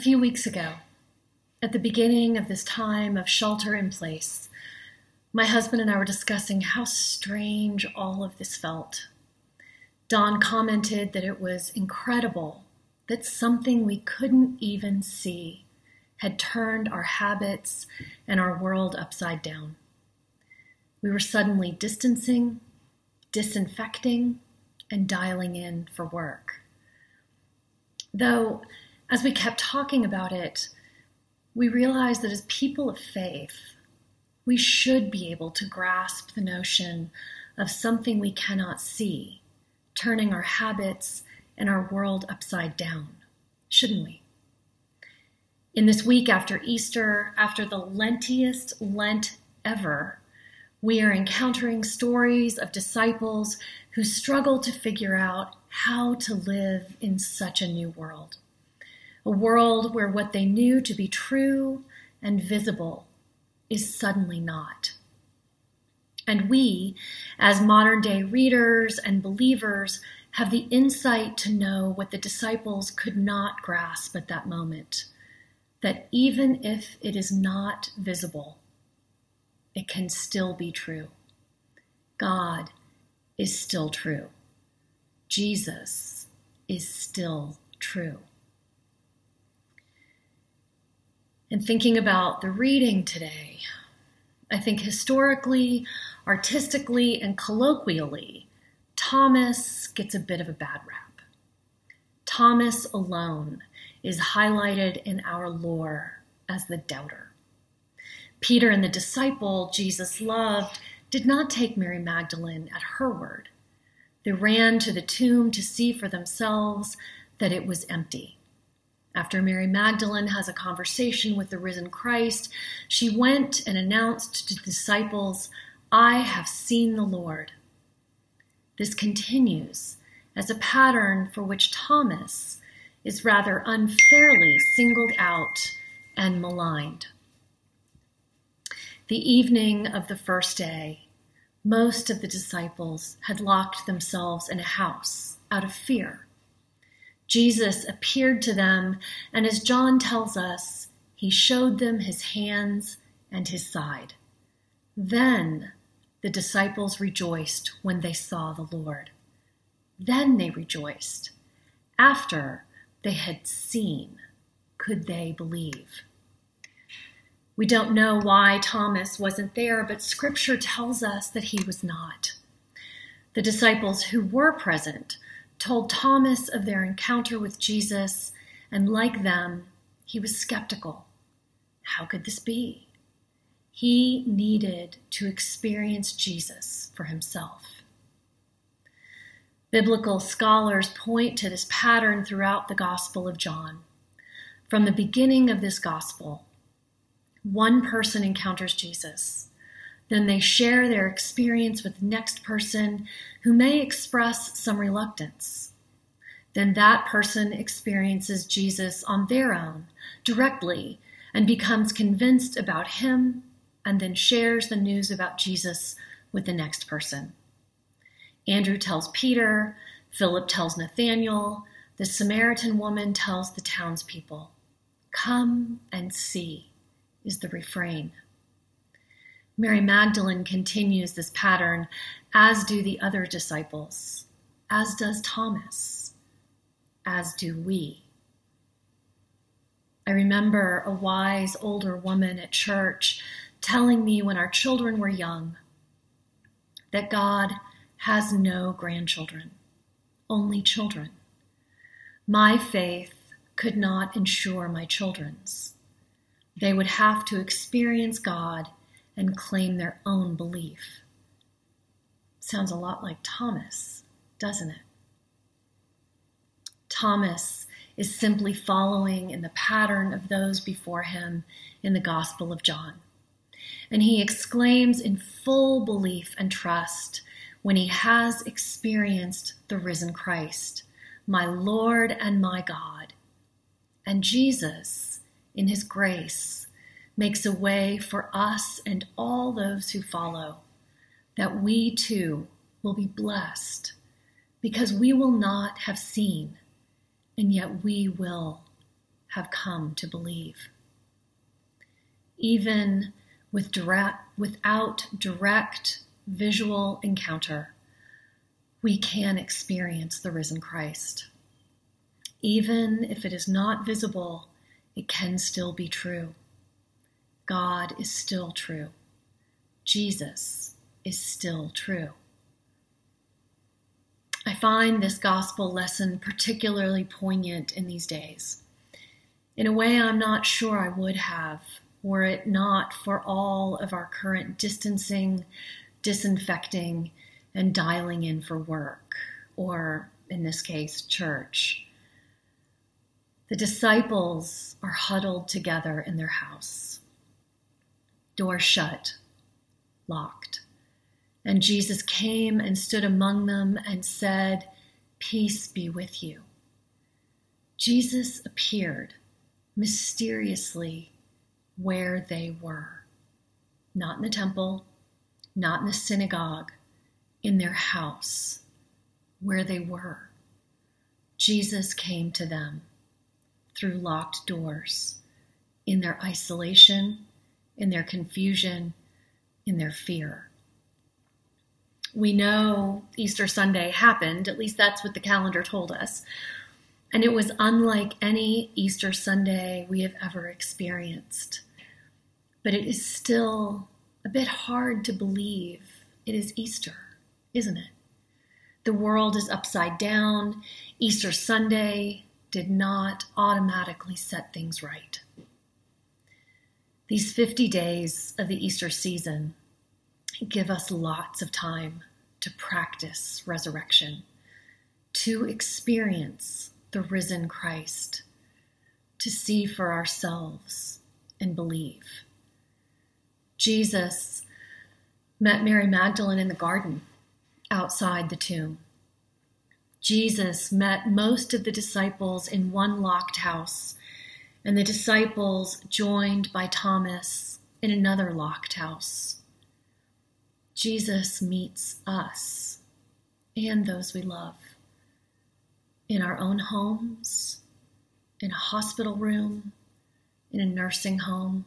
few weeks ago, at the beginning of this time of shelter in place, my husband and I were discussing how strange all of this felt. Don commented that it was incredible that something we couldn't even see had turned our habits and our world upside down. We were suddenly distancing, disinfecting, and dialing in for work. Though, as we kept talking about it, we realized that as people of faith, we should be able to grasp the notion of something we cannot see, turning our habits and our world upside down, shouldn't we? In this week after Easter, after the lentiest Lent ever, we are encountering stories of disciples who struggle to figure out how to live in such a new world. A world where what they knew to be true and visible is suddenly not. And we, as modern day readers and believers, have the insight to know what the disciples could not grasp at that moment that even if it is not visible, it can still be true. God is still true. Jesus is still true. And thinking about the reading today, I think historically, artistically, and colloquially, Thomas gets a bit of a bad rap. Thomas alone is highlighted in our lore as the doubter. Peter and the disciple Jesus loved did not take Mary Magdalene at her word. They ran to the tomb to see for themselves that it was empty. After Mary Magdalene has a conversation with the risen Christ, she went and announced to the disciples, I have seen the Lord. This continues as a pattern for which Thomas is rather unfairly singled out and maligned. The evening of the first day, most of the disciples had locked themselves in a house out of fear. Jesus appeared to them, and as John tells us, he showed them his hands and his side. Then the disciples rejoiced when they saw the Lord. Then they rejoiced. After they had seen, could they believe? We don't know why Thomas wasn't there, but scripture tells us that he was not. The disciples who were present told Thomas of their encounter with Jesus, and like them, he was skeptical. How could this be? He needed to experience Jesus for himself. Biblical scholars point to this pattern throughout the Gospel of John. From the beginning of this Gospel, one person encounters Jesus. Then they share their experience with the next person who may express some reluctance. Then that person experiences Jesus on their own, directly, and becomes convinced about him, and then shares the news about Jesus with the next person. Andrew tells Peter, Philip tells Nathanael, the Samaritan woman tells the townspeople. Come and see, is the refrain. Mary Magdalene continues this pattern, as do the other disciples, as does Thomas, as do we. I remember a wise older woman at church telling me when our children were young that God has no grandchildren, only children. My faith could not ensure my children's. They would have to experience God and claim their own belief. Sounds a lot like Thomas, doesn't it? Thomas is simply following in the pattern of those before him in the Gospel of John. And he exclaims in full belief and trust when he has experienced the risen Christ, my Lord and my God. And Jesus, in his grace, makes a way for us and all those who follow, that we too will be blessed, because we will not have seen, and yet we will have come to believe. Even with direct, without direct visual encounter, we can experience the risen Christ. Even if it is not visible, it can still be true. God is still true. Jesus is still true. I find this gospel lesson particularly poignant in these days. In a way, I'm not sure I would have were it not for all of our current distancing, disinfecting, and dialing in for work, or in this case, church. The disciples are huddled together in their house, door shut, locked. And Jesus came and stood among them and said, Peace be with you. Jesus appeared mysteriously where they were. Not in the temple, not in the synagogue, in their house, where they were. Jesus came to them through locked doors, in their isolation, in their confusion, in their fear. We know Easter Sunday happened, at least that's what the calendar told us. And it was unlike any Easter Sunday we have ever experienced. But it is still a bit hard to believe it is Easter, isn't it? The world is upside down. Easter Sunday did not automatically set things right. These 50 days of the Easter season give us lots of time to practice resurrection, to experience the risen Christ, to see for ourselves and believe. Jesus met Mary Magdalene in the garden outside the tomb. Jesus met most of the disciples in one locked house, and the disciples joined by Thomas in another locked house. Jesus meets us and those we love in our own homes, in a hospital room, in a nursing home,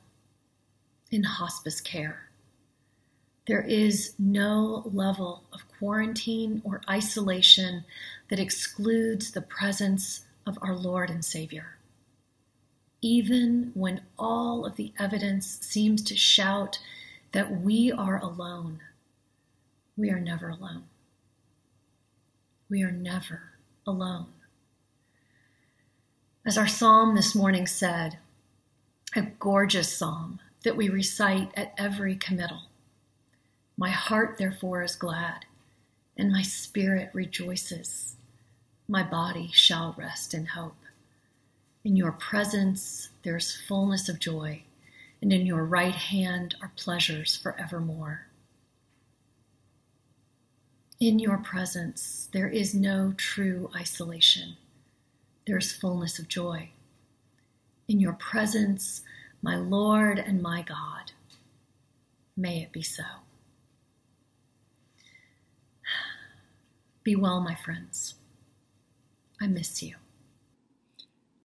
in hospice care. There is no level of quarantine or isolation that excludes the presence of our Lord and Savior. Even when all of the evidence seems to shout that we are alone, we are never alone. We are never alone. As our psalm this morning said, a gorgeous psalm that we recite at every committal. My heart, therefore, is glad, and my spirit rejoices. My body shall rest in hope. In your presence there is fullness of joy, and in your right hand are pleasures forevermore. In your presence, there is no true isolation. There is fullness of joy. In your presence, my Lord and my God, may it be so. Be well, my friends. I miss you.